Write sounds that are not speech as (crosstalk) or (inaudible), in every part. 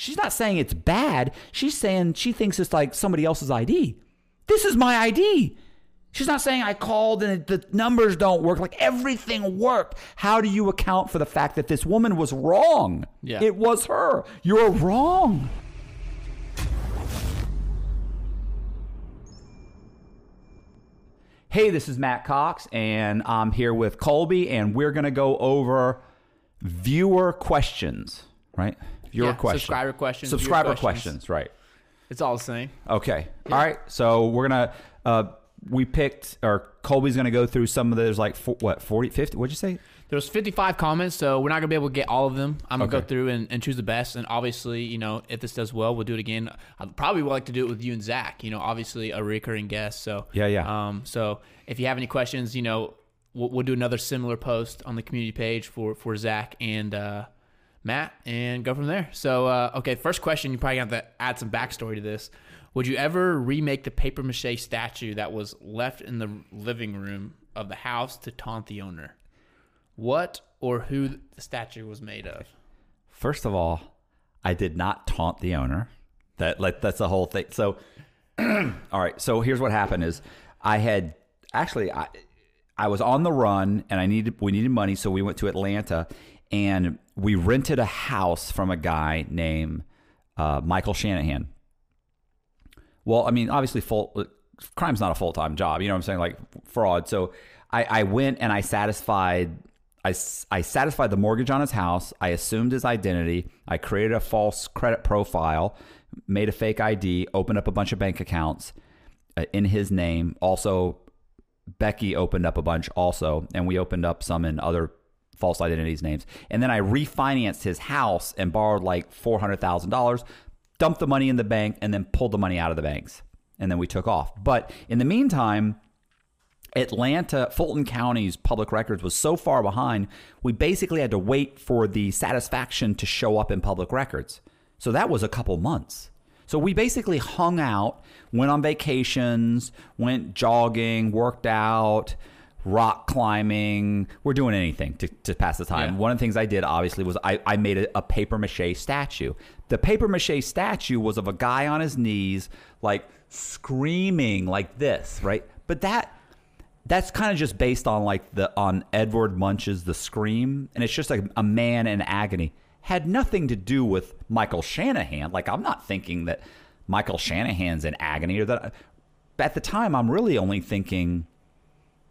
She's not saying it's bad. She's saying she thinks it's like somebody else's ID. This is my ID. She's not saying I called and the numbers don't work. Like everything worked. How do you account for the fact that this woman was wrong? Yeah. It was her. You're wrong. Hey, this is Matt Cox, and I'm here with Colby, and we're going to go over viewer questions, right? Viewer Yeah, questions. subscriber questions, Subscriber questions. questions, right. It's all the same. Okay. All right. So we're gonna uh we picked or Colby's gonna go through some of those like fo- what 40 50 what'd you say? There's 55 comments, so we're not gonna be able to get all of them. I'm gonna Okay. go through and, and choose the best. And obviously, you know, if this does well, we'll do it again. I probably would like to do it with you and Zach. You know, obviously a recurring guest. So Yeah, yeah. Um, so if you have any questions, you know, we'll, we'll do another similar post on the community page for for Zach and uh, Matt, and go from there. So uh, okay, first question. You probably have to add some backstory to this. Would you ever remake the paper mache statue that was left in the living room of the house to taunt the owner? What or who the statue was made of? First of all, I did not taunt the owner. That like that's the whole thing. So (clears throat) all right, so here's what happened is I had actually I I was on the run and I needed we needed money, so we went to Atlanta and we rented a house from a guy named uh, Michael Shanahan. Well, I mean, obviously, full crime's not a full time job. You know what I'm saying? Like fraud. So I, I went and I satisfied. I, I satisfied the mortgage on his house. I assumed his identity. I created a false credit profile, made a fake ID, opened up a bunch of bank accounts uh, in his name. Also, Becky opened up a bunch also, and we opened up some in other false identities names. And then I refinanced his house and borrowed like four hundred thousand dollars, dumped the money in the bank, and then pulled the money out of the banks. And then we took off. But in the meantime, Atlanta, Fulton County's public records was so far behind, we basically had to wait for the satisfaction to show up in public records. So that was a couple months. So we basically hung out, went on vacations, went jogging, worked out, rock climbing. We're doing anything to, to pass the time. Yeah. One of the things I did, obviously, was I, I made a, a paper mache statue. The paper mache statue was of a guy on his knees, like screaming like this, right? But that that's kind of just based on like the on Edward Munch's The Scream, and it's just like a man in agony. Had nothing to do with Michael Shanahan. Like I'm not thinking that Michael Shanahan's in agony or that. At the time, I'm really only thinking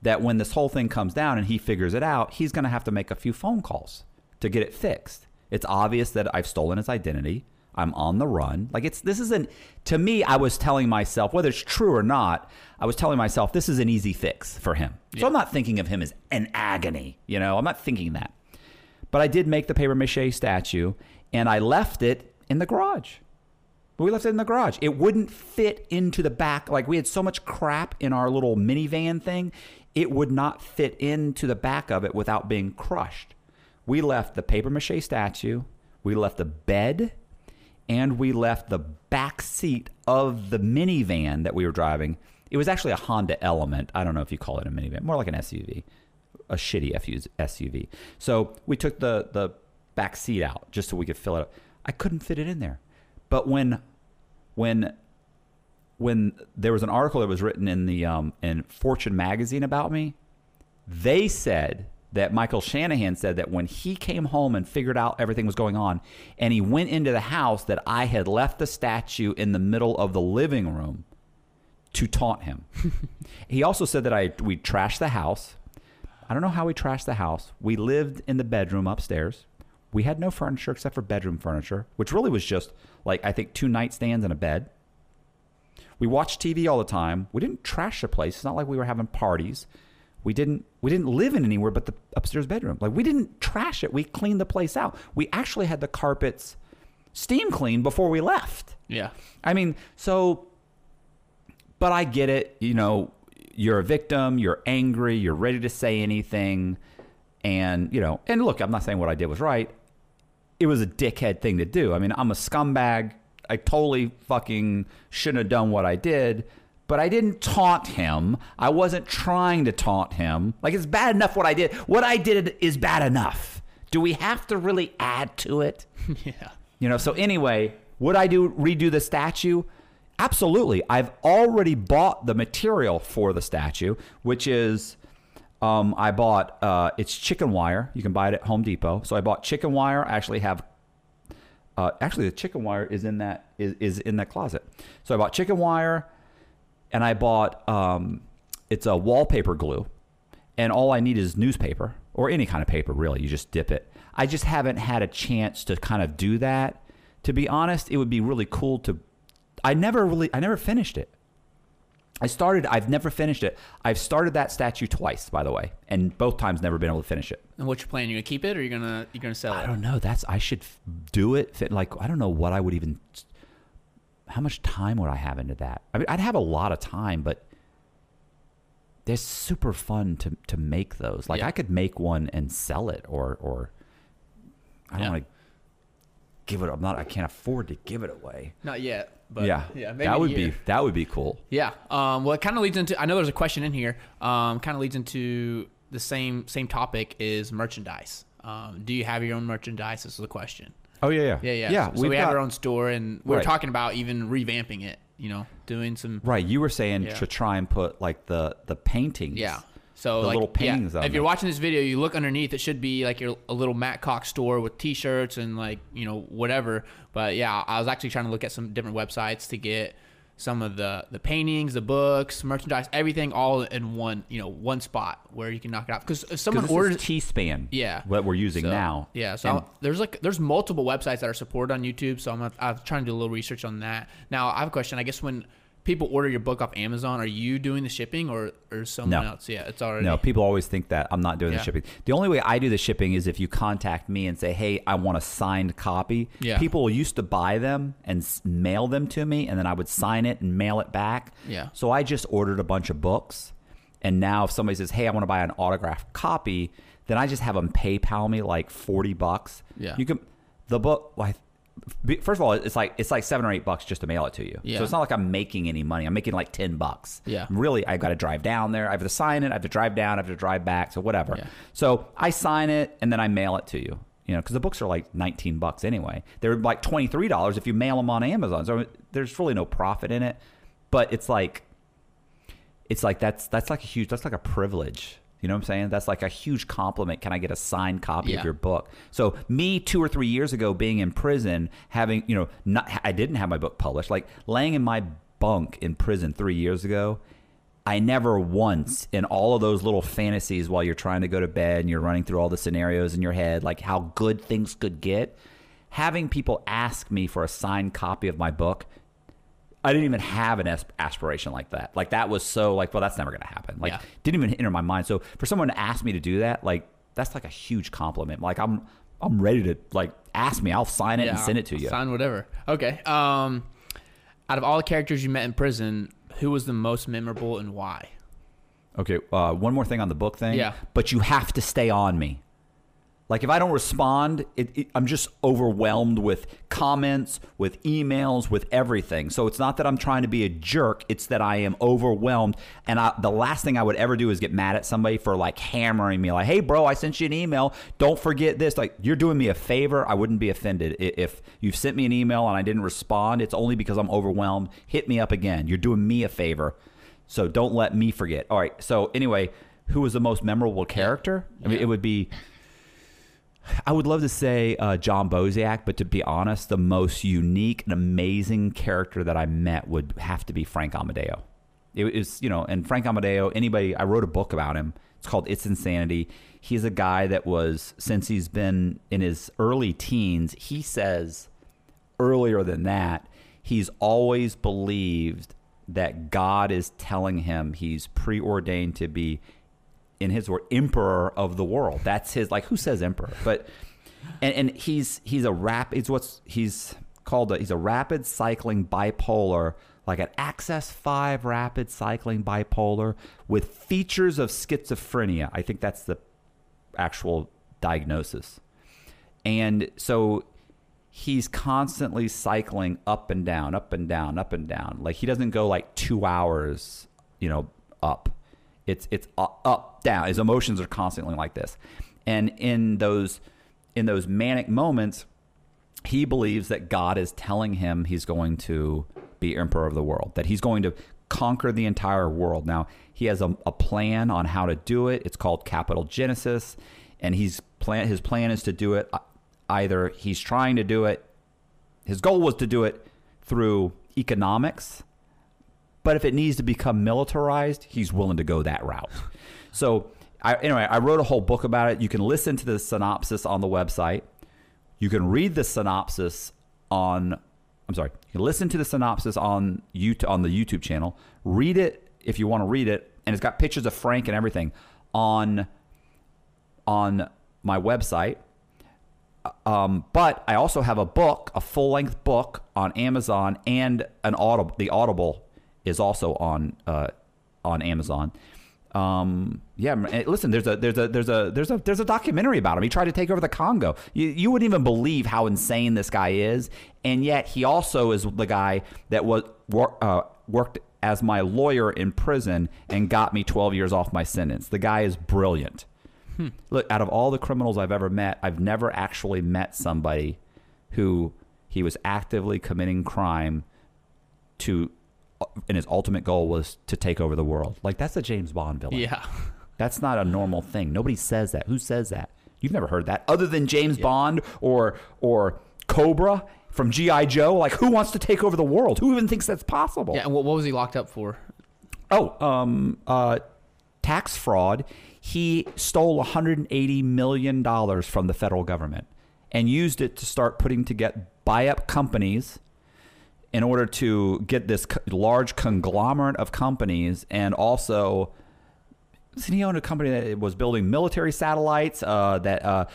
that when this whole thing comes down and he figures it out, he's going to have to make a few phone calls to get it fixed. It's obvious that I've stolen his identity. I'm on the run. Like it's this isn't to me. I was telling myself whether it's true or not. I was telling myself this is an easy fix for him. So I'm not thinking of him as an agony. You know, I'm not thinking that. But I did make the paper mache statue, and I left it in the garage. We left it in the garage. It wouldn't fit into the back. Like we had so much crap in our little minivan thing, it would not fit into the back of it without being crushed. We left the paper mache statue, we left the bed, and we left the back seat of the minivan that we were driving. It was actually a Honda Element. I don't know if you call it a minivan, more like an SUV, a shitty SUV. So we took the the back seat out just so we could fill it up. I couldn't fit it in there. But when when when there was an article that was written in the um, in Fortune magazine about me, they said that Michael Shanahan said that when he came home and figured out everything was going on, and he went into the house, that I had left the statue in the middle of the living room to taunt him. (laughs) he also said that I we trashed the house. I don't know how we trashed the house. We lived in the bedroom upstairs. We had no furniture except for bedroom furniture, which really was just like I think two nightstands and a bed. We watched TV all the time. We didn't trash the place. It's not like we were having parties. We didn't we didn't live in anywhere but the upstairs bedroom. Like we didn't trash it. We cleaned the place out. We actually had the carpets steam cleaned before we left. Yeah. I mean, so but I get it, you know, you're a victim, you're angry, you're ready to say anything and, you know, and look, I'm not saying what I did was right. It was a dickhead thing to do. I mean, I'm a scumbag. I totally fucking shouldn't have done what I did, but I didn't taunt him. I wasn't trying to taunt him. Like it's bad enough what I did. What I did is bad enough. Do we have to really add to it? (laughs) Yeah. You know, so anyway, would I do redo the statue? Absolutely. I've already bought the material for the statue, which is um, I bought uh, it's chicken wire. You can buy it at Home Depot. So I bought chicken wire. I actually have uh, actually the chicken wire is in that is, is in that closet. So I bought chicken wire and I bought um, it's a wallpaper glue, and all I need is newspaper or any kind of paper. Really, you just dip it. I just haven't had a chance to kind of do that. To be honest, it would be really cool to. I never really, I never finished it. I started. I've never finished it. I've started that statue twice, by the way, and both times never been able to finish it. And what's your plan? You gonna keep it or you gonna you're gonna sell it? I don't know. That's I should f- do it. Fit, like I don't know what I would even. How much time would I have into that? I mean, I'd have a lot of time, but they're super fun to to make those. Like Yeah. I could make one and sell it, or or I don't Yeah. want to give it. I'm not. I can't afford to give it away. Not yet. But yeah, yeah, maybe that would be that would be cool. Yeah. Um, well, it kind of leads into. I know there's a question in here. Um, kind of leads into the same same topic is merchandise. Um, do you have your own merchandise? This is the question. Oh yeah, yeah, Yeah, yeah. yeah. So, we have got- our own store, and we we're Right. talking about even revamping it. You know, doing some. Right, you were saying Yeah. to try and put like the the paintings. Yeah. So The like, little paintings yeah, if you're watching this video, you look underneath. It should be like your a little Matt Cox store with T-shirts and like you know whatever. But yeah, I was actually trying to look at some different websites to get some of the the paintings, the books, merchandise, everything all in one you know one spot where you can knock it out. Because if someone orders, T-span. Yeah. what we're using so, now. Yeah, so And- there's like there's multiple websites that are supported on YouTube. So I'm I'm trying to do a little research on that. Now I have a question. I guess when people order your book off Amazon, are you doing the shipping or or someone No. else? Yeah, it's already No, people always think that I'm not doing Yeah. the shipping. The only way I do the shipping is if you contact me and say, "Hey, I want a signed copy." Yeah. People used to buy them and mail them to me, and then I would sign it and mail it back. Yeah. So I just ordered a bunch of books, and now if somebody says, "Hey, I want to buy an autographed copy," then I just have them PayPal me like forty bucks. Yeah. You can the book. Be- first of all, it's like it's like seven or eight bucks just to mail it to you. Yeah. So it's not like I'm making any money. I'm making like ten bucks. Yeah. Really, I got to drive down there. I have to sign it. I have to drive down. I have to drive back. So whatever. Yeah. So I sign it and then I mail it to you. You know, because the books are like 19 bucks anyway. They're like $23 if you mail them on Amazon. So there's really no profit in it. But it's like, it's like that's that's like a huge that's like a privilege. You know what I'm saying? That's like a huge compliment. Can I get a signed copy Yeah. of your book? So me two or three years ago being in prison, having you know, not I didn't have my book published. Like laying in my bunk in prison three years ago, I never once in all of those little fantasies while you're trying to go to bed and you're running through all the scenarios in your head, like how good things could get, having people ask me for a signed copy of my book I didn't even have an aspiration like that. Like that was so like, well, that's never going to happen. Like Yeah. didn't even enter my mind. So for someone to ask me to do that, like that's like a huge compliment. Like I'm, I'm ready to like ask me. I'll sign it and send it to I'll you. Sign whatever. Okay. Um, out of all the characters you met in prison, who was the most memorable and why? Okay. Uh, one more thing on the book thing. Yeah. But you have to stay on me. Like if I don't respond, it, it, I'm just overwhelmed with comments, with emails, with everything. So it's not that I'm trying to be a jerk; it's that I am overwhelmed. And I, the last thing I would ever do is get mad at somebody for like hammering me, like, "Hey, bro, I sent you an email. Don't forget this." Like you're doing me a favor. I wouldn't be offended if you've sent me an email and I didn't respond. It's only because I'm overwhelmed. Hit me up again. You're doing me a favor. So don't let me forget. All right. So anyway, who was the most memorable character? I mean, Yeah. it would be. I would love to say uh, John Boziak, but to be honest, the most unique and amazing character that I met would have to be Frank Amodeo. It is, you know, and Frank Amodeo, anybody, I wrote a book about him. It's called It's Insanity. He's a guy that was, since he's been in his early teens, he says earlier than that, he's always believed that God is telling him he's preordained to be in his word emperor of the world that's his like who says emperor but and, and he's he's a rap it's what's he's called a, he's a rapid cycling bipolar like an Axis 5 rapid cycling bipolar with features of schizophrenia i think that's the actual diagnosis and so he's constantly cycling up and down, up and down, up and down. Like he doesn't go like two hours, you know, up. It's it's up, down. His emotions are constantly like this, and in those in those manic moments, he believes that God is telling him he's going to be emperor of the world, that he's going to conquer the entire world. Now, he has a, a plan on how to do it. It's called Capital Genesis, and he's plan his plan is to do it either he's trying to do it his goal was to do it through economics, but if it needs to become militarized, he's willing to go that route. So, I, anyway, I wrote a whole book about it. You can listen to the synopsis on the website. You can read the synopsis on. I'm sorry. You can listen to the synopsis on YouTube, on the YouTube channel. Read it if you want to read it, and it's got pictures of Frank and everything on on my website. Um, but I also have a book, a full length book on Amazon, and an audible. The Audible is also on uh, on Amazon. Um, yeah, listen. There's a there's a there's a there's a there's a documentary about him. He tried to take over the Congo. You, you wouldn't even believe how insane this guy is, and yet he also is the guy that was wor- uh, worked as my lawyer in prison and got me 12 years off my sentence. The guy is brilliant. Look, out of all the criminals I've ever met, I've never actually met somebody who he was actively committing crime to, and his ultimate goal was to take over the world. Like that's a James Bond villain. Yeah. That's not a normal thing. Nobody says that. Who says that? You've never heard that, other than James Bond or or Cobra from GI Joe. Like, who wants to take over the world? Who even thinks that's possible? Yeah. And what, what was he locked up for? Oh, um, uh, tax fraud. He stole 180 million dollars from the federal government and used it to start putting together buy up companies in order to get this co- large conglomerate of companies and also he owned a company that was building military satellites? Uh, that uh,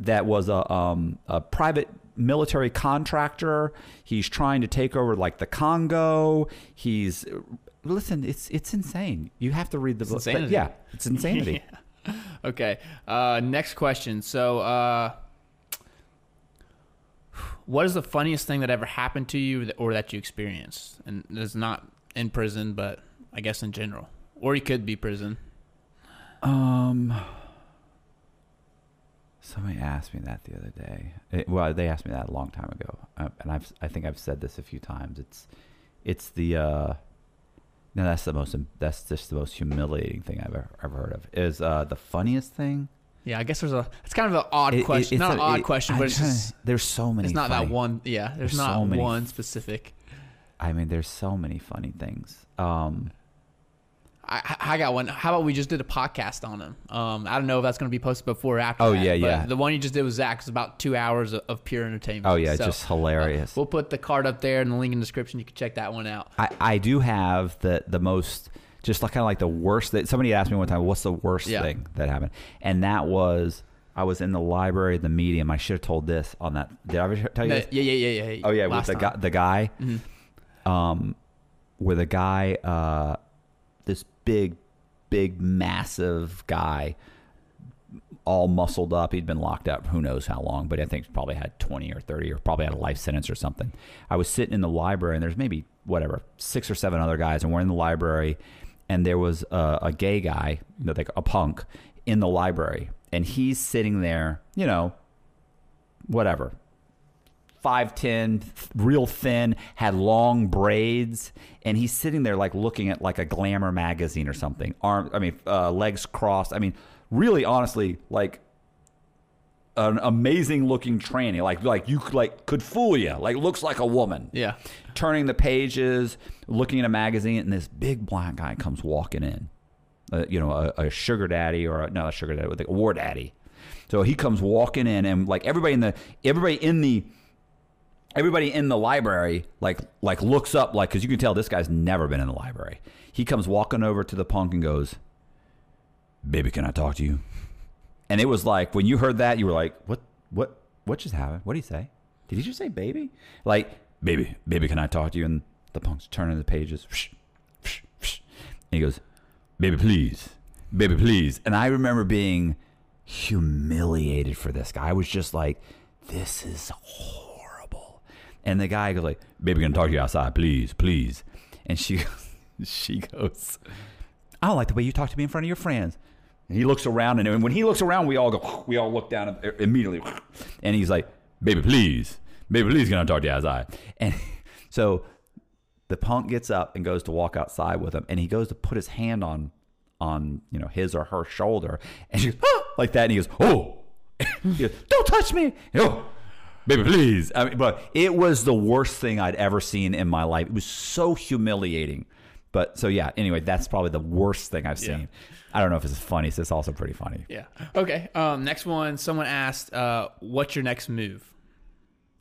that was a, um, a private military contractor. He's trying to take over like the Congo. He's listen. It's it's insane. You have to read the book. Yeah, it's insanity. (laughs) Okay. Uh, next question. So, uh, what is the funniest thing that ever happened to you or that you experienced? And it's not in prison, but I guess in general, or you could be prison. Um, somebody asked me that the other day. It- well, they asked me that a long time ago, uh, and I've I think I've said this a few times. It's it's the uh, no, that's the most that's just the most humiliating thing I've ever, ever heard of. Is uh, the funniest thing? Yeah, I guess there's a. It's kind of an odd It- question. it's not an odd it- question, but just. there's so many. It's not funny- that one. Yeah, there's, There's not so many one specific. I mean, there's so many funny things. Um, I, I got one. How about we just did a podcast on him? Um, I don't know if that's going to be posted before or after. Oh, that, yeah, yeah. The one you just did with Zach is about two hours of, of pure entertainment. oh yeah, So, just uh, hilarious. we'll put the card up there and the link in the description. You can check that one out. I, I do have the the most just like kind of like the worst that somebody asked me one time what's the worst Yeah. thing that happened and that was I was in the library of the medium I should have told this on that did I ever tell you No, this? yeah, yeah, yeah, yeah. oh yeah with the time. guy the guy Mhm. um where the guy uh this big big massive guy all muscled up. He'd been locked up who knows how long, but I think probably had 20 or 30 or probably had a life sentence or something. I was sitting in the library and there's maybe whatever, six or seven other guys and we're in the library and there was a, a gay guy, like a punk in the library and he's sitting there, you know, whatever, 5'10, real thin, had long braids, and he's sitting there like looking at like a glamour magazine or something. Arm, I mean, uh, legs crossed. I mean, really, honestly, like an amazing looking tranny. Like, like you could, like could fool you. Like looks like a woman. Yeah. Turning the pages, looking at a magazine, and this big black guy comes walking in. Uh, you know, a, a sugar daddy or a, not a sugar daddy, but a war daddy. So he comes walking in, and like everybody in the everybody in the everybody in the library like like looks up like because you can tell this guy's never been in the library. He comes walking over to the punk and goes, "Baby, can I talk to you?" And it was like when you heard that, you were like, "What? What? What just happened? What did he say? Did he just say baby? Like, baby, baby, can I talk to you?" And the punk's turning the pages, and he goes, "Baby, please, baby, please." And I remember being humiliated for this guy. I was just like, "This is horrible." And the guy goes like, "Baby, can I talk to you outside, please, please?" And she, (laughs) she goes, "I don't like the way you talk to me in front of your friends." And he looks around, and when he looks around, we all go, we all look down immediately, and he's like, "Baby, please, Baby, please gonna talk to you. And (laughs) so the punk gets up and goes to walk outside with him, and he goes to put his hand on on you know his or her shoulder, and she goes "Ah!" like that, and he goes, "Oh, (laughs) he goes, don't touch me!" Oh, baby, please. I mean, but it was the worst thing I'd ever seen in my life. It was so humiliating. But so yeah. Anyway, that's probably the worst thing I've Yeah. seen. I don't know if it's funny. So it's also pretty funny. Yeah. Okay. Um, next one. Someone asked, uh, "What's your next move?"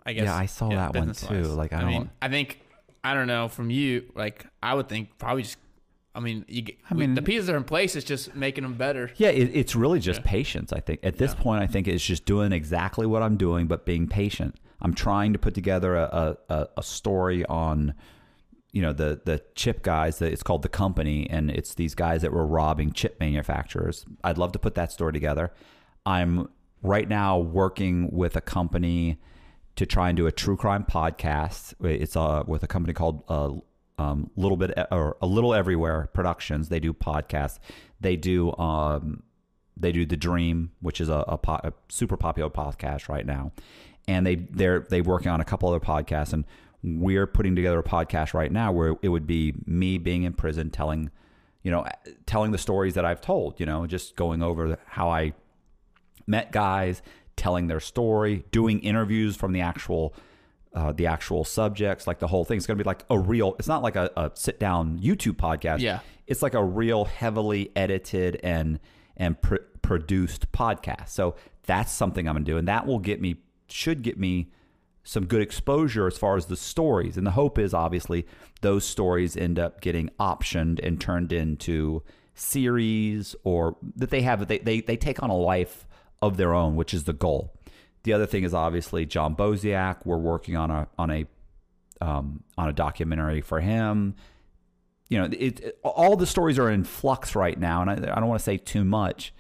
I guess. Yeah, I saw that one too. Like, I mean, don't- I think I don't know from you. Like, I would think probably just. I mean, you, I mean- the pieces are in place. It's just making them better. Yeah, it, it's really just patience. I think at this point, I think it's just doing exactly what I'm doing, but being patient. I'm trying to put together a, a- a story on, you know, the the chip guys. That it's called the company, and it's these guys that were robbing chip manufacturers. I'd love to put that story together. I'm right now working with a company to try and do a true crime podcast. It's uh, with a company called uh, um, Little Bit or A Little Everywhere Productions. They do podcasts. They do um, they do The Dream, which is a, a, po- a super popular podcast right now, and they they're they working on a couple other podcasts, and we're putting together a podcast right now where it would be me being in prison telling, you know, telling the stories that I've told, you know, just going over how I met guys, telling their story, doing interviews from the actual uh, the actual subjects, like the whole thing. It's going to be like a real. It's not like a, a sit down YouTube podcast. Yeah. it's like a real heavily edited and and pr- produced podcast. So that's something I'm going to do, and that will get me should get me some good exposure as far as the stories. And the hope is obviously those stories end up getting optioned and turned into series or that they have they, they, they take on a life of their own, which is the goal. The other thing is obviously John Boziak. We're working on a on a um, on a documentary for him. You know, it, it- all the stories are in flux right now, and I, I don't want to say too much,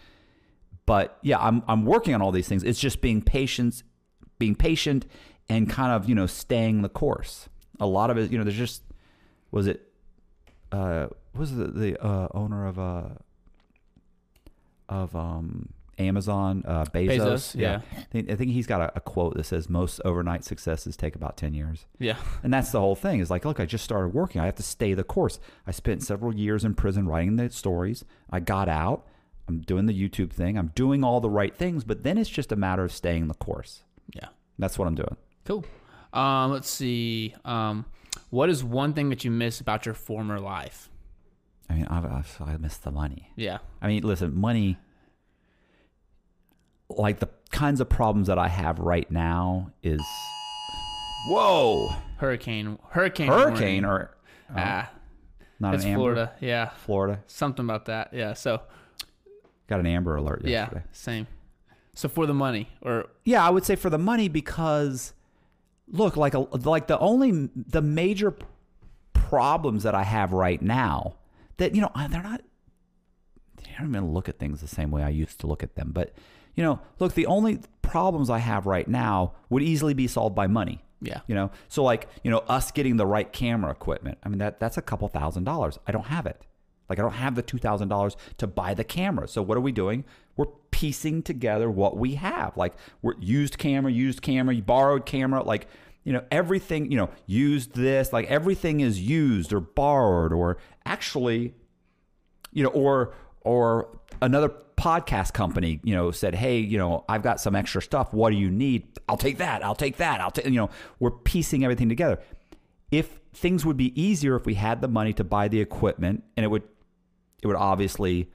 but yeah, I'm I'm working on all these things. It's just being patient, being patient, and kind of you know staying the course. A lot of it, you know, there's just was it uh was the the uh, owner of uh of um Amazon uh Bezos, Bezos, yeah. I think, I think he's got a, a quote that says most overnight successes take about 10 years. Yeah. And that's the whole thing. Is like, look, I just started working. I have to stay the course. I spent several years in prison writing the stories. I got out. I'm doing the YouTube thing. I'm doing all the right things, but then it's just a matter of staying the course. Yeah. That's what I'm doing. Cool. Um, let's see. Um, what is one thing that you miss about your former life? I mean, I've, I miss the money. Yeah. I mean, listen, money, like the kinds of problems that I have right now is, whoa, Hurricane. Hurricane. hurricane warning. or ah, not it's an amber. Florida. Yeah. Florida Something about that. Yeah. So got an amber alert yesterday. yeah, same. So for the money, or Yeah, I would say for the money because look, like a, like the only the major problems that I have right now that you know they're not I don't even look at things the same way I used to look at them. But you know, look, the only problems I have right now would easily be solved by money. yeah, You know, so like you know, us getting the right camera equipment. I mean, that that's a couple thousand dollars. I don't have it. Like I don't have the two thousand dollars to buy the camera. So what are we doing? We're piecing together what we have. Like we're used camera, used camera, borrowed camera. Like you know, everything. You know, used this. Like everything is used or borrowed or actually you know, or or another podcast company, you know, said, "Hey, you know, I've got some extra stuff. What do you need? I'll take that. I'll take that. I'll take." You know, we're piecing everything together. If things would be easier if we had the money to buy the equipment, and it would, it would obviously,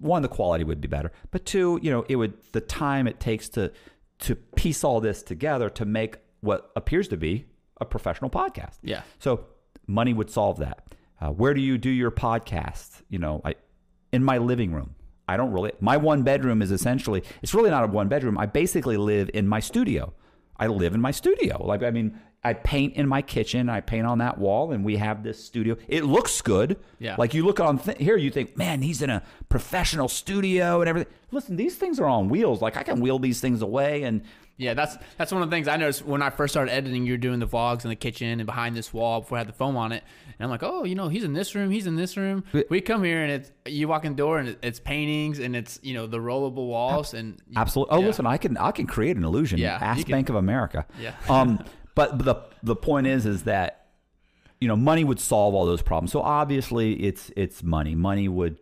one, the quality would be better, but two, you know, it would the time it takes to to piece all this together to make what appears to be a professional podcast. yeah, So money would solve that. Uh, where do you do your podcast? You know, I in my living room. I don't really. My one bedroom is essentially. It's really not a one bedroom. I basically live in my studio. I live in my studio. Like I mean, I paint in my kitchen. I paint on that wall, and we have this studio. It looks good. Yeah. Like you look on th- here, you think, man, he's in a professional studio and everything. Listen, these things are on wheels. Like I can wheel these things away, and yeah. That's that's one of the things I noticed when I first started editing. You're doing the vlogs in the kitchen and behind this wall before I had the foam on it, and I'm like, oh, you know, he's in this room, he's in this room. We come here and it's you walk in the door and it's paintings and it's you know the rollable walls and Absolutely. Oh, Yeah. listen, I can I can create an illusion. Yeah, Ask Bank of America. Yeah. um, (laughs) but the the point is is that you know money would solve all those problems. So obviously it's it's money. Money would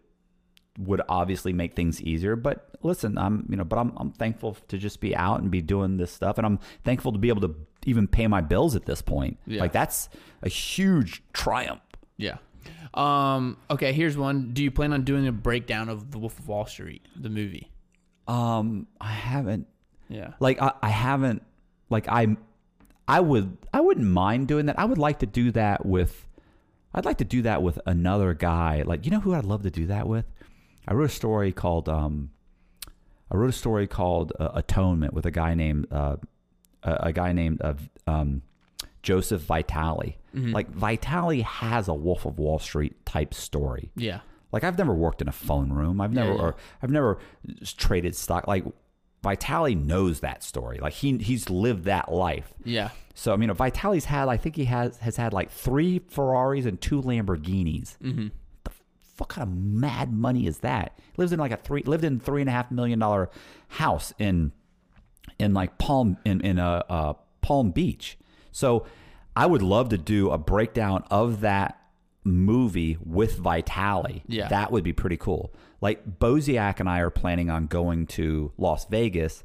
would obviously make things easier. But listen, I'm you know, but I'm I'm thankful to just be out and be doing this stuff, and I'm thankful to be able to even pay my bills at this point. Yeah. Like that's a huge triumph. Yeah. Um, okay, here's one. Do you plan on doing a breakdown of The Wolf of Wall Street, the movie? Um, I haven't Yeah. like I, I haven't like I I would I wouldn't mind doing that. I would like to do that with I'd like to do that with another guy. Like you know who I'd love to do that with? I wrote a story called um I wrote a story called uh, Atonement with a guy named uh a, a guy named uh, um Joseph Vitale. Like Vitale has a Wolf of Wall Street type story. Yeah. Like I've never worked in a phone room. I've never yeah. or I've never traded stock. Like Vitale knows that story. Like he he's lived that life. Yeah. So I mean, Vitale's had I think he has has had like three Ferraris and two Lamborghinis. Mm-hmm. The fuck kind of mad money is that? Lives in like a three lived in three and a half million dollar house in in like Palm in in a uh, Palm Beach. So I would love to do a breakdown of that movie with Vitale. Yeah. that would be pretty cool. Like Boziak and I are planning on going to Las Vegas.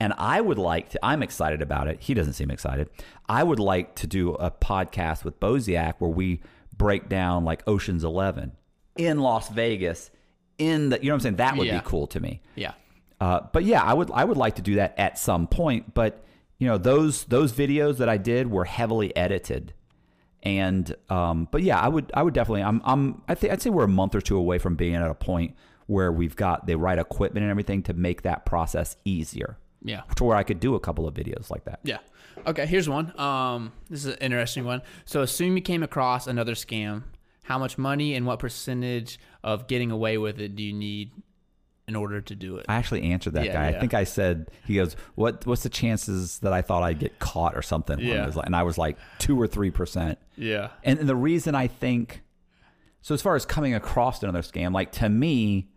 And I would like to, I'm excited about it. He doesn't seem excited. I would like to do a podcast with Boziak where we break down like Ocean's 11 in Las Vegas in the, you know what I'm saying? That would Yeah. be cool to me. Yeah. Uh, but yeah, I would I would like to do that at some point. But you know those those videos that I did were heavily edited, and um, but yeah, I would I would definitely I'm I'm I think I'd say we're a month or two away from being at a point where we've got the right equipment and everything to make that process easier, Yeah. to where I could do a couple of videos like that. Yeah. Okay, here's one. Um, this is an interesting one. So, assume you came across another scam. How much money and what percentage of getting away with it do you need in order to do it? I actually answered that Yeah, guy. yeah. I think I said he goes, "What what's the chances that I thought I'd get caught or something?" Yeah. and I was like two or three percent. Yeah. And the reason I think so, as far as coming across another scam, like to me,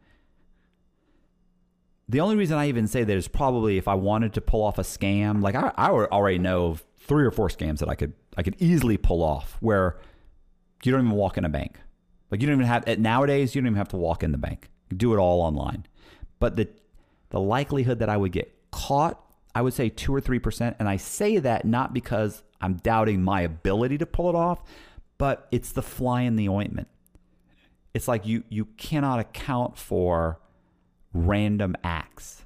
the only reason I even say that is probably if I wanted to pull off a scam, like I, I already know of three or four scams that I could I could easily pull off where you don't even walk in a bank. Like you don't even have nowadays you don't even have to walk in the bank. You do it all online. But the the likelihood that I would get caught, I would say two or three percent. And I say that not because I'm doubting my ability to pull it off, but it's the fly in the ointment. It's like you you cannot account for random acts.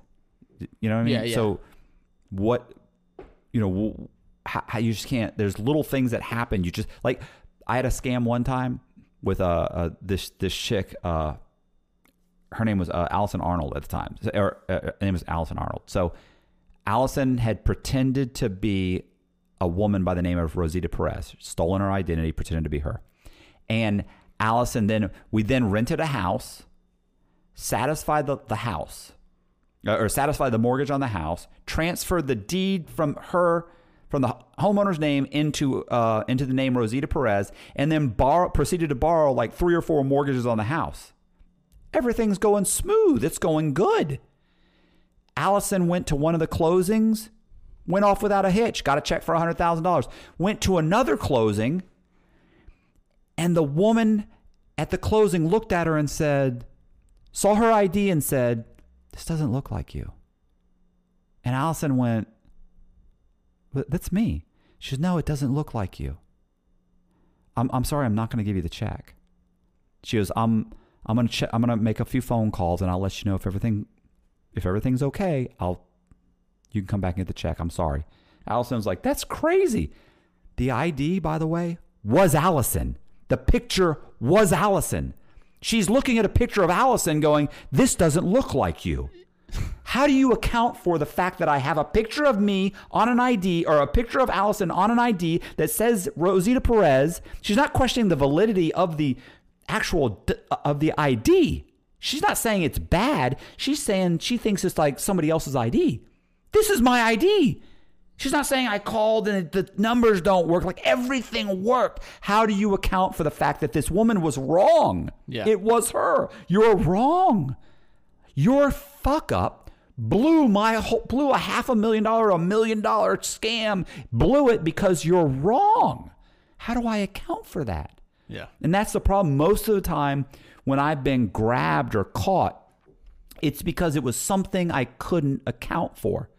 You know what I mean? Yeah, yeah. So what you know how, how you just can't there's little things that happen you just like i had a scam one time with uh, uh this this chick uh her name was uh, allison arnold at the time or uh, her name was allison arnold so allison had pretended to be a woman by the name of rosita perez stolen her identity pretended to be her and allison then we then rented a house satisfied the, the house uh, or satisfy the mortgage on the house, transferred the deed from her from the homeowner's name into uh, into the name Rosita Perez, and then borrow proceeded to borrow like three or four mortgages on the house. Everything's going smooth. It's going good. Allison went to one of the closings, went off without a hitch, got a check for hundred thousand dollars. Went to another closing, and the woman at the closing looked at her and said, saw her ID and said, This doesn't look like you. And Allison went, "But That's me. She says, No, it doesn't look like you. I'm, I'm sorry, I'm not going to give you the check. She goes, I'm, I'm going to check, I'm going to make a few phone calls and I'll let you know if everything, if everything's okay. I'll, you can come back and get the check. I'm sorry. Allison was like, That's crazy. The ID, by the way, was Allison. The picture was Allison. She's looking at a picture of Allison going, This doesn't look like you. How do you account for the fact that I have a picture of me on an ID or a picture of Allison on an ID that says Rosita Perez? She's not questioning the validity of the actual d- uh, of the ID. She's not saying it's bad. She's saying she thinks it's like somebody else's ID. This is my ID. She's not saying I called and the numbers don't work. Like everything worked. How do you account for the fact that this woman was wrong? Yeah. It was her. You're wrong. Your fuck up blew my whole, blew a half a million dollar, a million dollar scam, blew it because you're wrong. How do I account for that? Yeah. And that's the problem. Most of the time, when I've been grabbed or caught, it's because it was something I couldn't account for.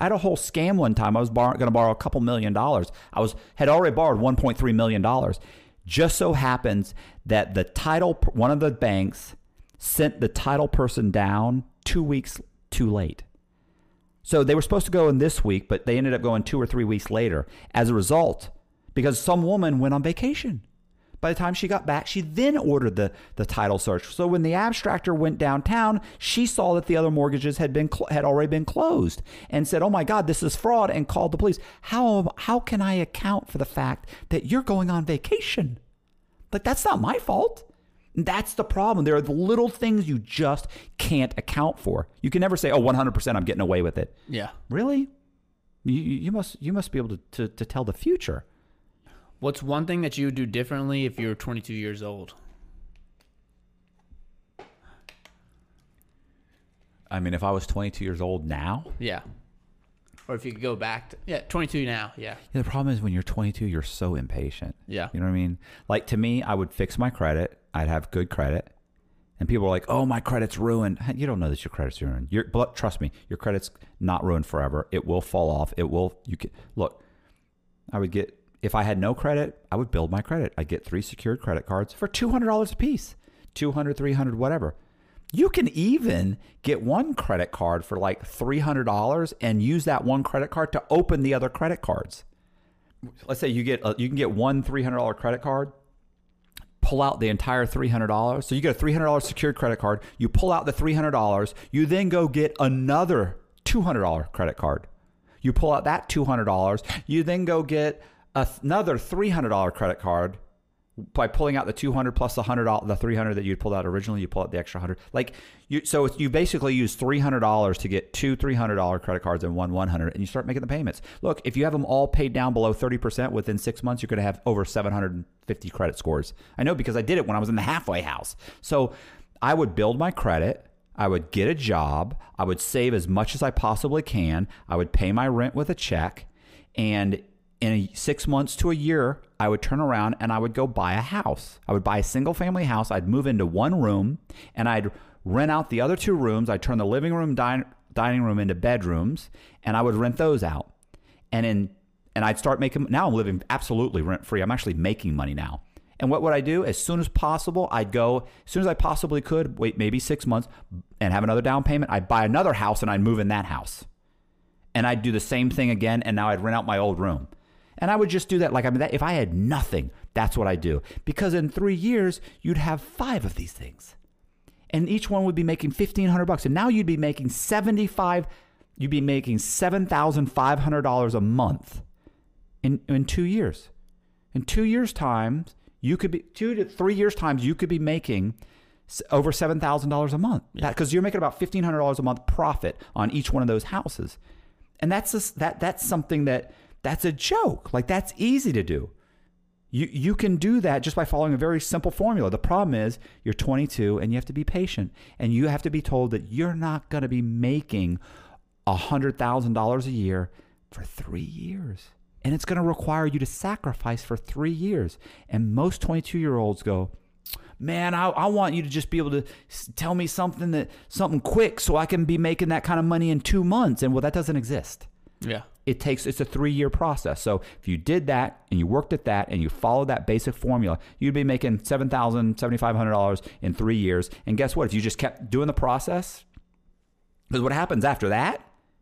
I had a whole scam one time. I was bar- going to borrow a couple million dollars. I was had already borrowed 1.3 million dollars. Just so happens that the title one of the banks sent the title person down 2 weeks too late. So they were supposed to go in this week, but they ended up going 2 or 3 weeks later. As a result, because some woman went on vacation. By the time she got back, she then ordered the, the title search. So when the abstractor went downtown, she saw that the other mortgages had been cl- had already been closed and said, "Oh my God, this is fraud!" and called the police. How how can I account for the fact that you're going on vacation? Like that's not my fault. That's the problem. There are the little things you just can't account for. You can never say, "Oh, 100%, I'm getting away with it." Yeah. Really? You, you must you must be able to, to, to tell the future. What's one thing that you would do differently if you were 22 years old? I mean, if I was 22 years old now, Yeah. Or if you could go back to yeah, 22 now. Yeah. Yeah, the problem is when you're 22, you're so impatient. Yeah. You know what I mean? Like to me, I would fix my credit. I'd have good credit. And people are like, "Oh, my credit's ruined." You don't know that your credit's ruined. Your, but trust me, your credit's not ruined forever. It will fall off. It will. You can look. I would get if I had no credit, I would build my credit. I'd get three secured credit cards for two hundred dollars a piece, 200 300 whatever. You can even get one credit card for like $300 and use that one credit card to open the other credit cards. Let's say you get a, you can get one $300 credit card, pull out the entire $300. So you get a $300 secured credit card, you pull out the $300, you then go get another $200 credit card. You pull out that $200, you then go get another $300 credit card by pulling out the 200 plus the 100 the 300 that you'd pulled out originally you pull out the extra 100 like you so you basically use $300 to get two $300 credit cards and one 100 and you start making the payments look if you have them all paid down below 30% within 6 months you're going to have over 750 credit scores i know because i did it when i was in the halfway house so i would build my credit I would get a job. I would save as much as I possibly can. I would pay my rent with a check. And in a, six months to a year, I would turn around and I would go buy a house. I would buy a single family house. I'd move into one room and I'd rent out the other two rooms. I'd turn the living room, din- dining room into bedrooms, and I would rent those out. And in and I'd start making. Now I'm living absolutely rent free. I'm actually making money now. And what would I do? As soon as possible, I'd go, as soon as I possibly could, wait maybe six months and have another down payment. I'd buy another house and I'd move in that house. And I'd do the same thing again. And now I'd rent out my old room. And I would just do that. Like, I mean, that, if I had nothing, that's what I do. Because in three years, you'd have five of these things. And each one would be making 1500 bucks. And now you'd be making 75, you'd be making $7,500 a month in, in two years. In two years' time, you could be two to three years times you could be making over seven thousand dollars a month because you're making about fifteen hundred dollars a month profit on each one of those houses, and that's just, that that's something that that's a joke. Like that's easy to do. You you can do that just by following a very simple formula. The problem is you're 22 and you have to be patient, and you have to be told that you're not going to be making hundred thousand dollars a year for three years and it's going to require you to sacrifice for three years. And most 22 year olds go, man, I, I want you to just be able to tell me something that something quick so I can be making that kind of money in two months. And well, that doesn't exist. Yeah. It takes it's a three year process. So if you did that and you worked at that and you followed that basic formula, you'd be making seven thousand, seventy five hundred dollars in three years. And guess what? If you just kept doing the process, because what happens after that,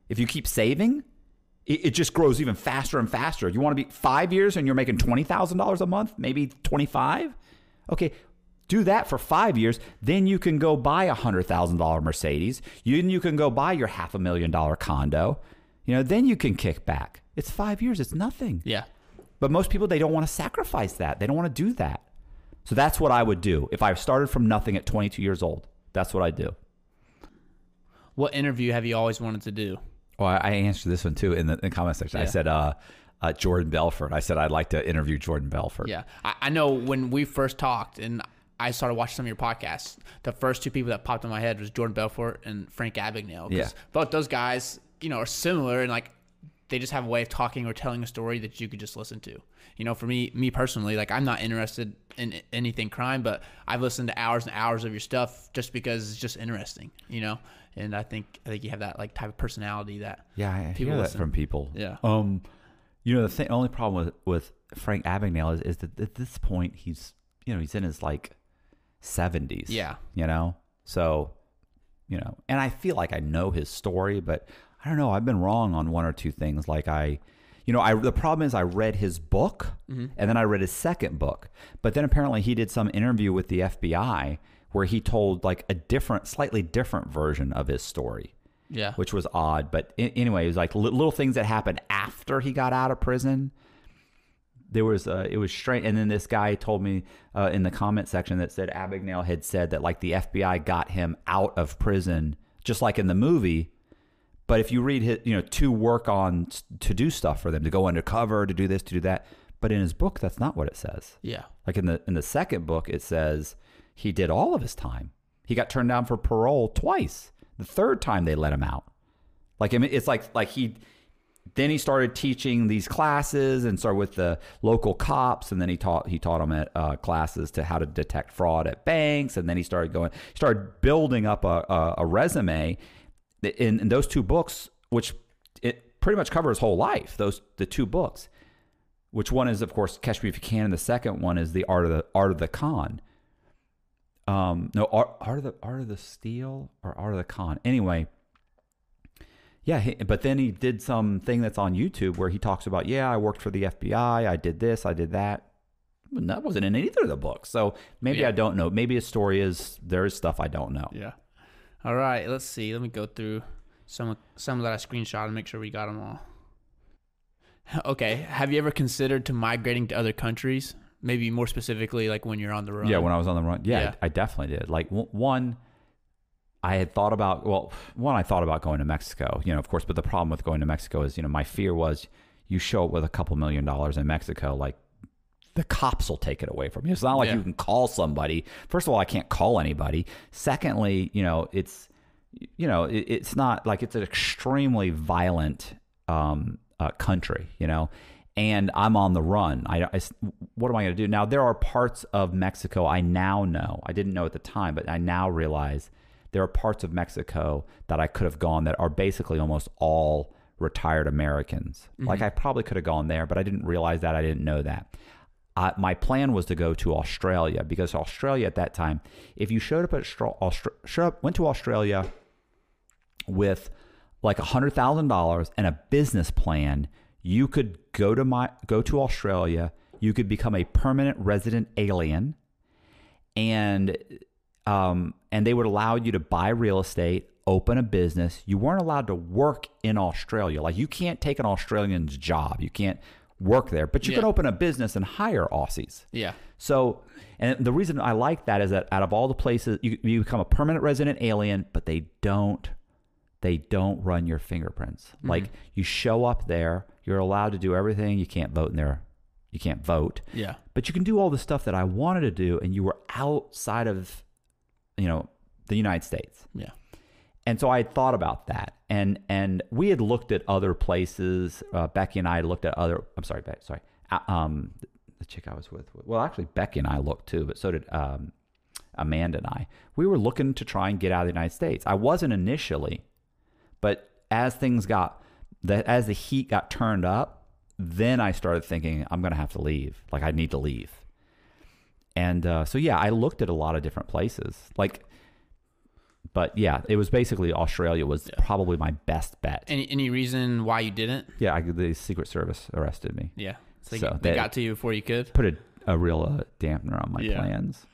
if you keep saving, it, just grows even faster and faster. You want to be five years and you're making twenty thousand dollars a month, maybe twenty five. Okay, do that for five years. Then you can go buy a hundred thousand dollar Mercedes. You, you can go buy your half a million dollar condo. You know, then you can kick back. It's five years. It's nothing. Yeah. But most people they don't want to sacrifice that. They don't want to do that. So that's what I would do if I started from nothing at 22 years old. That's what I do. What interview have you always wanted to do? Well, I answered this one too in the, in the comment section. I said, uh, uh, Jordan Belfort. I said I'd like to interview Jordan Belfort. Yeah. I, I know when we first talked, and I started watching some of your podcasts. The first two people that popped in my head was Jordan Belfort and Frank Abagnale. Yeah. both those guys, you know, are similar and like they just have a way of talking or telling a story that you could just listen to. You know, for me, me personally, like I'm not interested in anything crime, but I've listened to hours and hours of your stuff just because it's just interesting. You know, and I think I think you have that like type of personality that Yeah, I People hear that listen. from people. Yeah. Um, you know, the thing, only problem with with Frank Abagnale is, is that at this point he's you know he's in his like seventies. Yeah. You know, so you know, and I feel like I know his story, but I don't know. I've been wrong on one or two things. Like I, you know, I the problem is I read his book and then I read his second book, but then apparently he did some interview with the FBI where he told like a different, slightly different version of his story yeah which was odd. But anyway, it was like li- little things that happened after he got out of prison. There was uh, it was strange, and then this guy told me uh, in the comment section that said Abagnale had said that like the FBI got him out of prison, just like in the movie. But if you read his, you know, to work on to do stuff for them, to go undercover, to do this, to do that. But in his book, that's not what it says. yeah Like in the in the second book, it says he did all of his time. He got turned down for parole twice. The third time they let him out. Like I mean, it's like like he then he started teaching these classes and started with the local cops, and then he taught he taught them at uh, classes to how to detect fraud at banks, and then he started going started building up a, a, a resume in, in those two books, which it pretty much covers his whole life. Those the two books which one is of course Catch Me If You Can, and the second one is the Art of the Art of the Con. Um, no, Art, Art of the Art of the Steal or Art of the Con. Anyway, yeah, he, but then he did some thing that's on YouTube where he talks about, yeah, I worked for the FBI, I did this, I did that. And that wasn't in either of the books, so maybe Yeah. I don't know. Maybe his story is there is stuff I don't know. Yeah. All right. Let's see. Let me go through some some that I screenshot and make sure we got them all. (laughs) Okay. Have you ever considered to migrating to other countries? Maybe more specifically, like when you're on the run. Yeah, when I was on the run, yeah, Yeah. I, I definitely did. Like w- one, I had thought about. Well, one, I thought about going to Mexico. You know, of course, but the problem with going to Mexico is, you know, my fear was you show up with a couple million dollars in Mexico, like the cops will take it away from you. It's not like Yeah. you can call somebody. First of all, I can't call anybody. Secondly, you know, it's you know, it, it's not like it's an extremely violent um, uh, country, you know, and I'm on the run. I, I- what am I going to do now? There are parts of Mexico I now know. I didn't know at the time, but I now realize there are parts of Mexico that I could have gone that are basically almost all retired Americans. Like I probably could have gone there, but I didn't realize that. I didn't know that. My plan was to go to Australia because Australia at that time, if you showed up at Austra- showed up, went to Australia with like hundred thousand dollars and a business plan, you could go to my go to Australia. You could become a permanent resident alien, and um, and they would allow you to buy real estate, open a business. You weren't allowed to work in Australia. Like you can't take an Australian's job. You can't work there, but you Yeah. can open a business and hire Aussies. Yeah. So, and the reason I like that is that out of all the places, you, you become a permanent resident alien, but they don't, they don't run your fingerprints. Mm-hmm. Like you show up there, you're allowed to do everything. You can't vote in there. You can't vote, Yeah. but you can do all the stuff that I wanted to do, and you were outside of, you know, the United States. Yeah. And so I had thought about that, and and we had looked at other places. Uh, Becky and I looked at other. I'm sorry, Becky. Sorry, uh, um, the chick I was with. Well, actually, Becky and I looked too, but so did um, Amanda and I. We were looking to try and get out of the United States. I wasn't initially, but as things got, the, as the heat got turned up, then I started thinking I'm going to have to leave. Like I need to leave. And uh, so yeah, I looked at a lot of different places. Like but yeah, it was basically Australia was probably my best bet. Any any reason why you didn't? yeah, I, the Secret Service arrested me. Yeah. So, So you, they got to you before you could. Put a, a real uh, dampener on my Yeah. plans.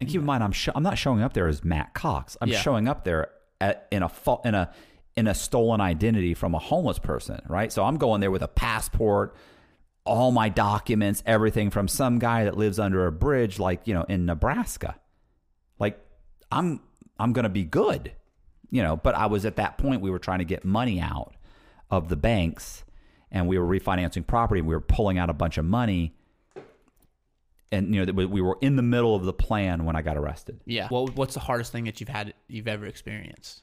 And keep in mind, I'm sho- I'm not showing up there as Matt Cox. I'm Yeah. showing up there at, in a fa- in a in a stolen identity from a homeless person, right? So I'm going there with a passport, all my documents, everything from some guy that lives under a bridge, like you know, in Nebraska. Like I'm I'm gonna be good, you know. But I was at that point we were trying to get money out of the banks, and we were refinancing property. and We were pulling out a bunch of money, and you know that we- we were in the middle of the plan when I got arrested. Yeah. Well, what's the hardest thing that you've had you've ever experienced?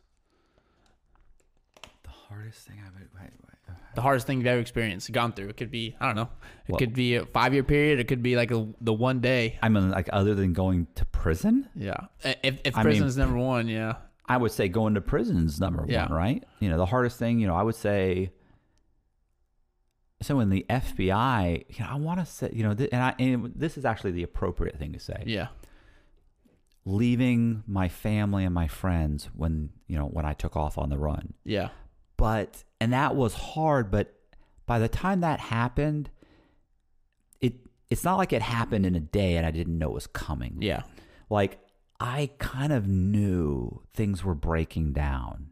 The hardest thing I've wait, wait. The hardest thing you've ever experienced, gone through. It could be I don't know. It Well- could be a five year period. It could be like a, the one day. I mean, like other than going to prison, Yeah. If if I mean- prison's number one, yeah. I would say going to prison is number Yeah. one, right? You know, the hardest thing, you know, I would say. So in the FBI, you know, I want to say, you know, th- and I and this is actually the appropriate thing to say. Yeah. Leaving my family and my friends when you know when I took off on the run, Yeah. but and that was hard. But by the time that happened, it it's not like it happened in a day and I didn't know it was coming. Yeah. like I kind of knew things were breaking down.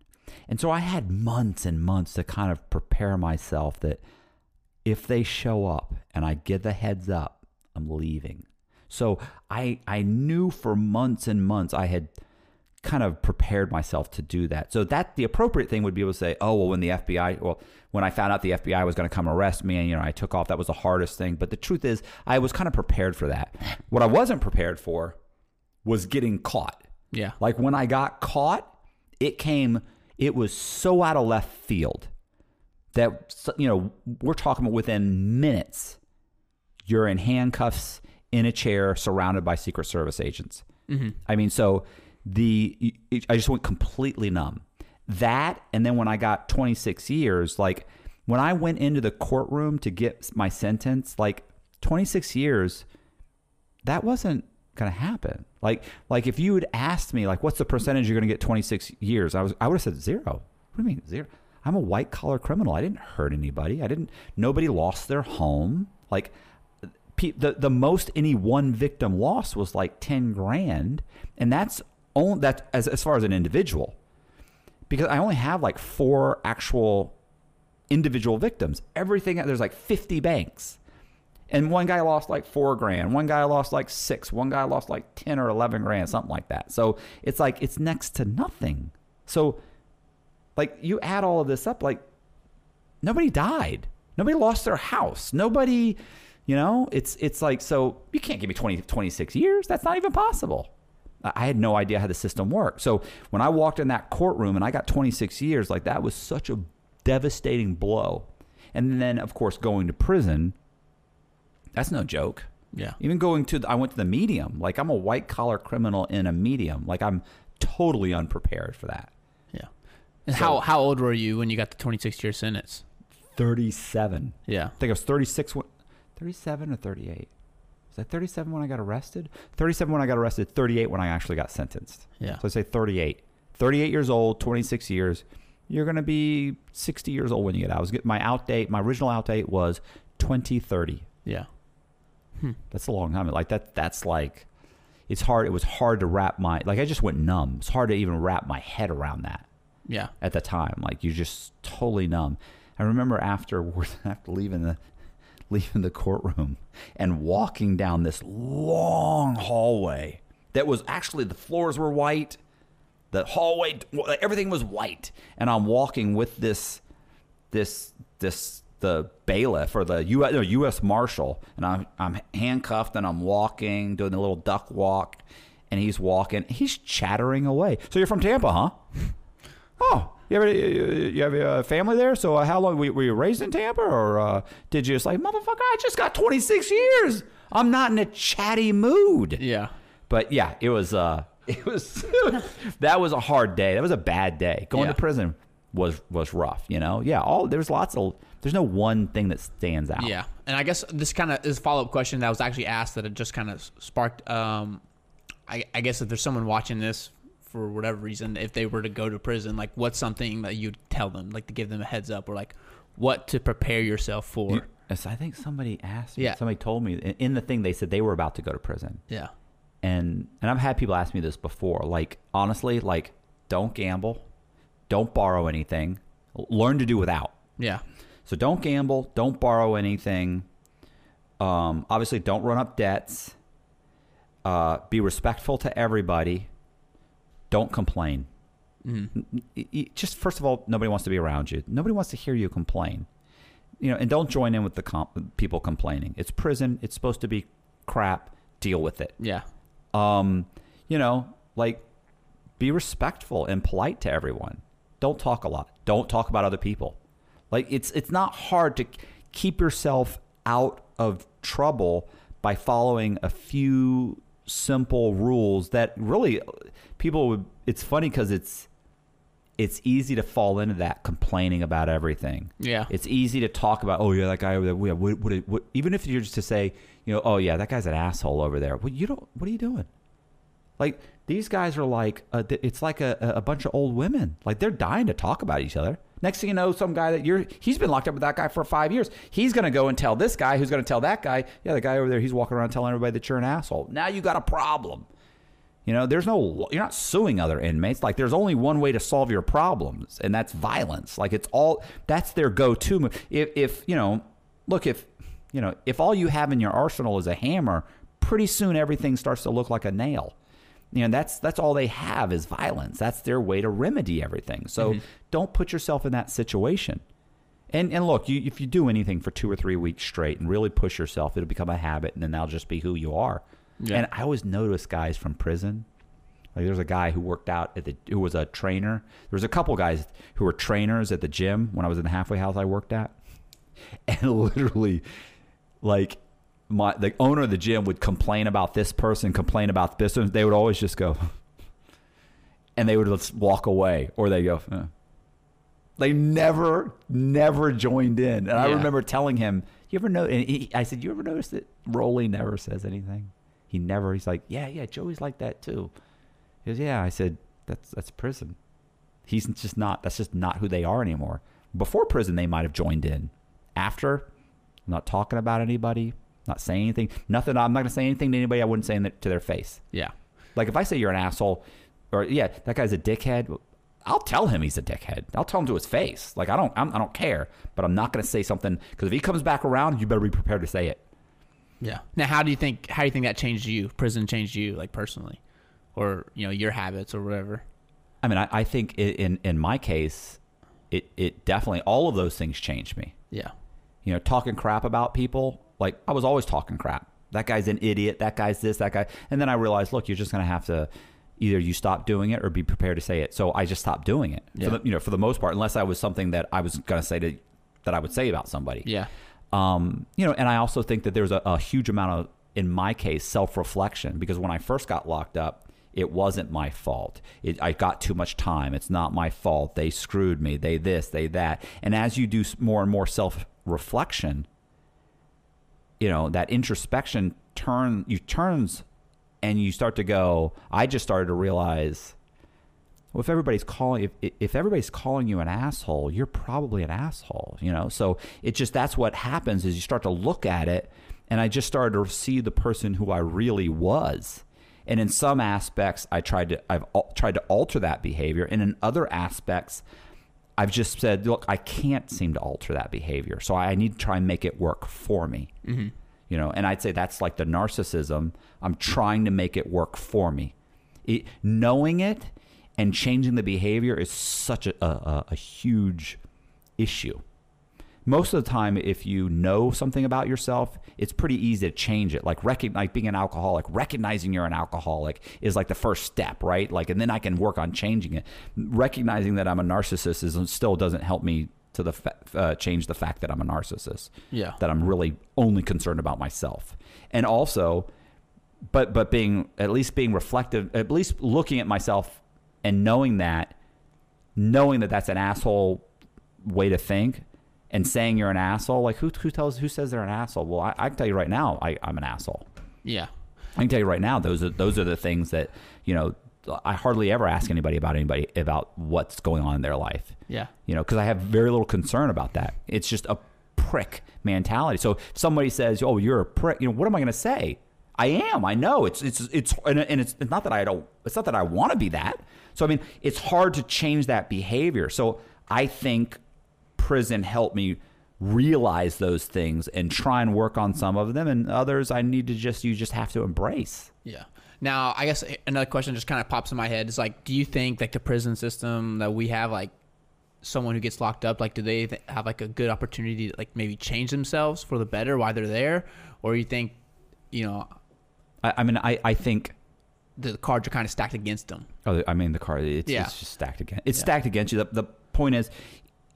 And so I had months and months to kind of prepare myself that if they show up and I give the heads up, I'm leaving. So I I knew for months and months I had kind of prepared myself to do that. So that the appropriate thing would be able to say, oh well, when the FBI, well, when I found out the FBI was going to come arrest me, and you know I took off, that was the hardest thing. But the truth is, I was kind of prepared for that. What I wasn't prepared for was getting caught. Yeah. Like when I got caught, it came, it was so out of left field that, you know, we're talking about within minutes, you're in handcuffs in a chair surrounded by Secret Service agents. Mm-hmm. I mean, so the, I just went completely numb. That, and then when I got 26 years, like when I went into the courtroom to get my sentence, like 26 years, that wasn't gonna happen. Like like if you had asked me like what's the percentage you're gonna get 26 years, I was I would have said zero. What do you mean zero? I'm a white collar criminal. I didn't hurt anybody. I didn't. Nobody lost their home. Like the the most any one victim lost was like 10 grand, and that's only that as as far as an individual. Because I only have like four actual individual victims. Everything there's like 50 banks. And one guy lost like four grand. One guy lost like six. One guy lost like 10 or 11 grand, something like that. So it's like, it's next to nothing. So, like, you add all of this up, like, nobody died. Nobody lost their house. Nobody, you know, it's, it's like, so you can't give me 20, 26 years. That's not even possible. I had no idea how the system worked. So when I walked in that courtroom and I got 26 years, like, that was such a devastating blow. And then, of course, going to prison, that's no joke. Yeah. Even going to, the, I went to the medium. Like I'm a white collar criminal in a medium. Like I'm totally unprepared for that. Yeah. And So- how how old were you when you got the 26 year sentence? 37. Yeah. I think I was 36, 37 or 38. Was that 37 when I got arrested? 37 when I got arrested, 38 when I actually got sentenced. Yeah. So I say 38. 38 years old, 26 years. You're going to be 60 years old when you get out. I was getting my out date, my original out date was 2030. Yeah. Hmm. That's a long time. Like that. That's like, it's hard. It was hard to wrap my like. I just went numb. It's hard to even wrap my head around that Yeah. at the time. Like you're just totally numb. I remember after (laughs) after leaving the leaving the courtroom and walking down this long hallway that was actually the floors were white, the hallway everything was white, and I'm walking with this this this the bailiff or the U.S. No, U.S. Marshal, and I'm I'm handcuffed and I'm walking, doing the little duck walk, and he's walking. He's chattering away. So you're from Tampa, huh? (laughs) Oh, you have a, you have a family there? So uh, how long were you, were you raised in Tampa, or uh, did you just like motherfucker? I just got 26 years. I'm not in a chatty mood. Yeah. But yeah, it was uh, (laughs) it was (laughs) that was a hard day. That was a bad day. Going Yeah. to prison was was rough. You know, yeah. All there's lots of there's no one thing that stands out. Yeah, and I guess this kind of is a follow up question that was actually asked that it just kind of sparked. Um, I, I guess if there's someone watching this for whatever reason, if they were to go to prison, like what's something that you'd tell them, like to give them a heads up, or like what to prepare yourself for? You- yes, I think somebody asked me. Yeah. Somebody told me in- in the thing they said they were about to go to prison. yeah, and and I've had people ask me this before. Like honestly, like don't gamble, don't borrow anything, learn to do without. yeah, So don't gamble, don't borrow anything. Um, obviously, don't run up debts. Uh, be respectful to everybody. Don't complain. Y- Just first of all, nobody wants to be around you. Nobody wants to hear you complain. You know, and don't join in with the comp- people complaining. It's prison. It's supposed to be crap. deal with it. Yeah. Um, you know, like be respectful and polite to everyone. Don't talk a lot. Don't talk about other people. Like it's it's not hard to keep yourself out of trouble by following a few simple rules that really people would it's funny cuz it's it's easy to fall into that complaining about everything. Yeah. It's easy to talk about, oh yeah, that guy over there. What, what, what, what, even if you're just to say, you know, oh yeah, that guy's an asshole over there. Well, you don't. What are you doing? Like these guys are like, uh, a, it's like a, a bunch of old women. Like they're dying to talk about each other. Next thing you know, some guy that you're, he's been locked up with that guy for five years. He's going to go and tell this guy, who's going to tell that guy, yeah, the guy over there, he's walking around telling everybody that you're an asshole. Now you got a problem. You know, there's no, you're not suing other inmates. Like, there's only one way to solve your problems, and that's violence. Like, it's all, that's their go to move. If, if, you know, look, if, you know, if all you have in your arsenal is a hammer, pretty soon everything starts to look like a nail. You know, that's that's all they have is violence. That's their way to remedy everything. So mm-hmm. don't put yourself in that situation. And and look, you, if you do anything for two or three weeks straight and really push yourself, it'll become a habit, and then that'll just be who you are. Yeah. And I always notice guys from prison. Like there's a guy who worked out at the who was a trainer. There was a couple guys who were trainers at the gym when I was in the halfway house I worked at. (laughs) And literally like my the owner of the gym would complain about this person, complain about this person. They would always just go (laughs) and they would just walk away or they go eh. They never, never joined in. And yeah. I remember telling him, "You ever know?" And he, I said, "You ever notice that Rolly never says anything?" He never. He's like, yeah, yeah, Joey's like that too. He goes, yeah. I said, that's that's prison. He's just not. That's just not who they are anymore. Before prison, they might have joined in. After, I'm not talking about anybody. Not saying anything. Nothing. I'm not gonna say anything to anybody. I wouldn't say to their face. Yeah. Like if I say you're an asshole, or yeah, that guy's a dickhead. I'll tell him he's a dickhead. I'll tell him to his face. Like I don't, I'm, I do not care. But I'm not going to say something because if he comes back around, you better be prepared to say it. Yeah. Now, how do you think how do you think that changed you? Prison changed you, like personally, or you know your habits or whatever. I mean, I, I think in in my case, it it definitely all of those things changed me. Yeah. You know, talking crap about people. Like I was always talking crap. That guy's an idiot. That guy's this. That guy. And then I realized, look, you're just gonna have to either you stop doing it or be prepared to say it. So I just stopped doing it. Yeah. The, you know, for the most part, unless I was something that I was gonna say to that I would say about somebody. Yeah. Um, you know, and I also think that there's a, a huge amount of, in my case, self reflection because when I first got locked up, it wasn't my fault. It, I got too much time. It's not my fault. They screwed me. They this, they that. And as you do more and more self reflection, you know that introspection turn you turns and you start to go. I just started to realize well, if everybody's calling if if everybody's calling you an asshole, you're probably an asshole, you know. So it just that's what happens is you start to look at it, and I just started to see the person who I really was. And in some aspects, I tried to I've tried to alter that behavior, and in other aspects, I've just said, look, I can't seem to alter that behavior, so I need to try and make it work for me. Mm-hmm. You know, and I'd say that's like the narcissism. I'm trying to make it work for me. It, knowing it and changing the behavior is such a, a, a huge issue. Most of the time, if you know something about yourself, it's pretty easy to change it. Like, recognize, like being an alcoholic, recognizing you're an alcoholic is like the first step, right? Like, and then I can work on changing it. Recognizing that I'm a narcissist is, still doesn't help me to the fa- uh, change the fact that I'm a narcissist. Yeah, that I'm really only concerned about myself, and also, but but being at least being reflective, at least looking at myself and knowing that, knowing that that's an asshole way to think, and saying you're an asshole, like who who tells who says they're an asshole? Well, I, I can tell you right now, I, I'm an asshole. Yeah, I can tell you right now, those are those are the things that you know. I hardly ever ask anybody about anybody about what's going on in their life. Yeah, you know, because I have very little concern about that. It's just a prick mentality. So if somebody says, "Oh, you're a prick," you know, what am I going to say? I am. I know. It's it's it's and it's, it's not that I don't. It's not that I want to be that. So I mean, it's hard to change that behavior. So I think prison helped me realize those things and try and work on some of them, and others I need to just you just have to embrace. Yeah. Now, I guess another question just kind of pops in my head is like, do you think like the prison system that we have, like someone who gets locked up, like do they have like a good opportunity to like maybe change themselves for the better while they're there, or you think, you know, I, I mean, I, I think. the cards are kind of stacked against them. Oh, I mean, the card. It's, Yeah. it's just stacked against. It's Yeah. stacked against you. The, the point is,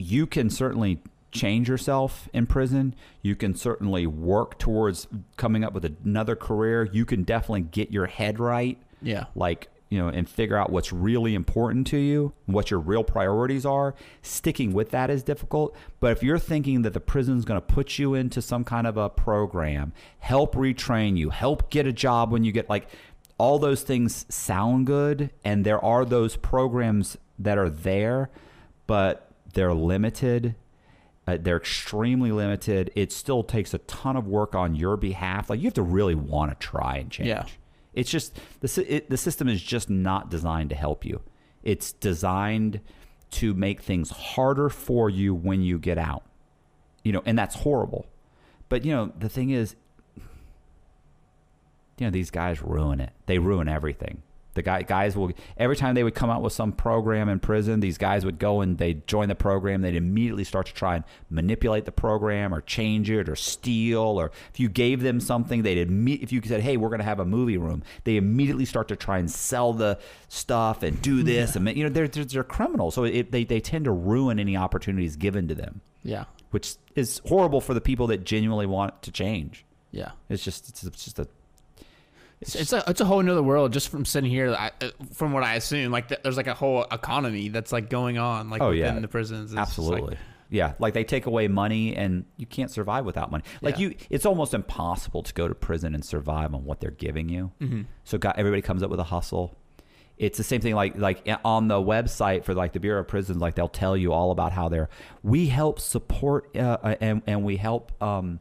you can certainly change yourself in prison. You can certainly work towards coming up with another career. You can definitely get your head right. Yeah. like you know and figure out what's really important to you what your real priorities are sticking with that is difficult but if you're thinking that the prison's going to put you into some kind of a program help retrain you help get a job when you get like all those things sound good and there are those programs that are there but they're limited uh, they're extremely limited. It still takes a ton of work on your behalf. Like you have to really want to try and change. Yeah. It's just the it, the system is just not designed to help you. It's designed to make things harder for you when you get out. You know, and that's horrible. But you know, the thing is you know, these guys ruin it. They ruin everything. The guy, guys will every time they would come out with some program in prison, these guys would go and they'd join the program. They'd immediately start to try and manipulate the program or change it or steal. Or if you gave them something, they'd imme- if you said, "Hey, we're going to have a movie room," they immediately start to try and sell the stuff and do this. And you know, they're they're, they're criminals, so it, they they tend to ruin any opportunities given to them, Yeah. which is horrible for the people that genuinely want to change. Yeah. It's just it's, it's just a It's, it's a it's a whole nother world just from sitting here. I, uh, from what I assume, like there's like a whole economy that's like going on like Oh, within yeah. the prisons. It's Absolutely. like- yeah, like they take away money and you can't survive without money. Like Yeah. you it's almost impossible to go to prison and survive on what they're giving you. Mm-hmm. So got everybody comes up with a hustle. It's the same thing like like on the website for like the Bureau of Prisons like they'll tell you all about how they're we help support uh, uh, and and we help um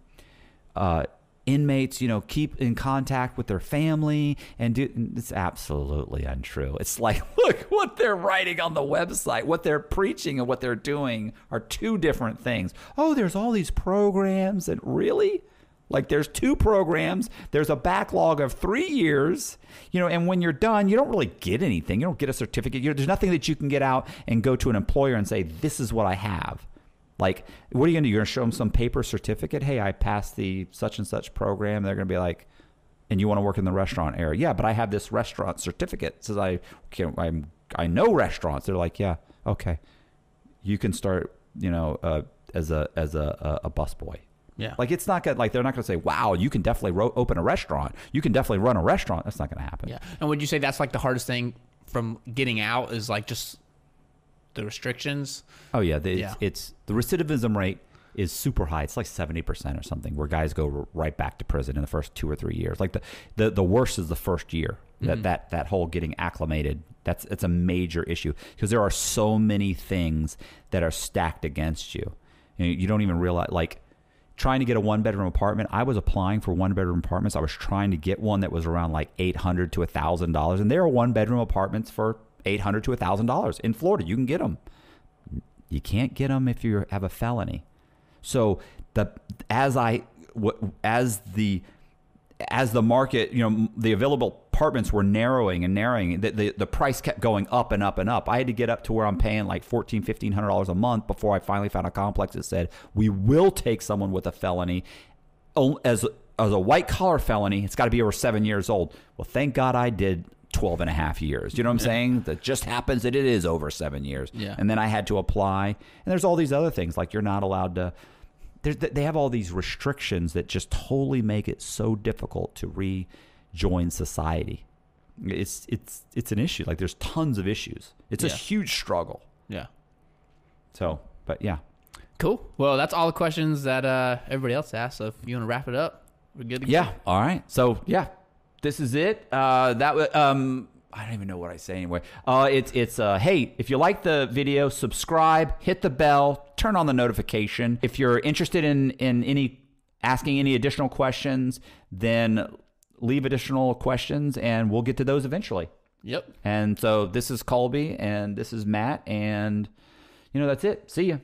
uh inmates you know keep in contact with their family and do it's absolutely untrue. It's like (laughs) look what they're writing on the website. What they're preaching and what they're doing are two different things. Oh there's all these programs and really like there's two programs. There's a backlog of three years you know and when you're done you don't really get anything. You don't get a certificate. You there's nothing that you can get out and go to an employer and say this is what i have like, what are you going to do? You're going to show them some paper certificate? Hey, I passed the such and such program. They're going to be like, and you want to work in the restaurant area? Yeah, but I have this restaurant certificate. It says I can I'm I know restaurants. They're like, yeah, okay, you can start. You know, uh, as a as a a, a busboy. Yeah. Like it's not gonna like they're not gonna say, wow, you can definitely ro- open a restaurant. You can definitely run a restaurant. That's not gonna happen. Yeah. And would you say that's like the hardest thing from getting out is like just the restrictions? Oh yeah, the, Yeah. It's, it's the recidivism rate is super high. It's like seventy percent or something, where guys go right back to prison in the first two or three years. Like the the, the worst is the first year. That mm-hmm. that that whole getting acclimated. That's it's a major issue because there are so many things that are stacked against you. You, know, you don't even realize like trying to get a one bedroom apartment. I was applying for one bedroom apartments. I was trying to get one that was around like eight hundred to thousand dollars, and there are one bedroom apartments for eight hundred to thousand dollars in Florida. You can get them. You can't get them if you have a felony. So the as I as the as the market, you know, the available apartments were narrowing and narrowing. The, the, the price kept going up and up and up. I had to get up to where I'm paying like fourteen, fifteen hundred dollars a month before I finally found a complex that said we will take someone with a felony as as a white collar felony. It's got to be over seven years old. Well, thank God I did 12 and a half years. You know what I'm saying? That just happens that it is over seven years. Yeah. And then I had to apply. And there's all these other things like you're not allowed to. There's, they have all these restrictions that just totally make it so difficult to rejoin society. It's it's it's an issue. Like there's tons of issues. It's a huge struggle. Yeah. So, but yeah. Cool. Well, that's all the questions that uh, everybody else asked. So if you want to wrap it up, we're good to go. Yeah. All right. So yeah, this is it. Uh, that wa- um, I don't even know what I say anyway. Uh, it's it's uh, hey, if you like the video, subscribe, hit the bell, turn on the notification. If you're interested in in any asking any additional questions, then leave additional questions, and we'll get to those eventually. Yep. And so this is Colby, and this is Matt, and you know that's it. See ya.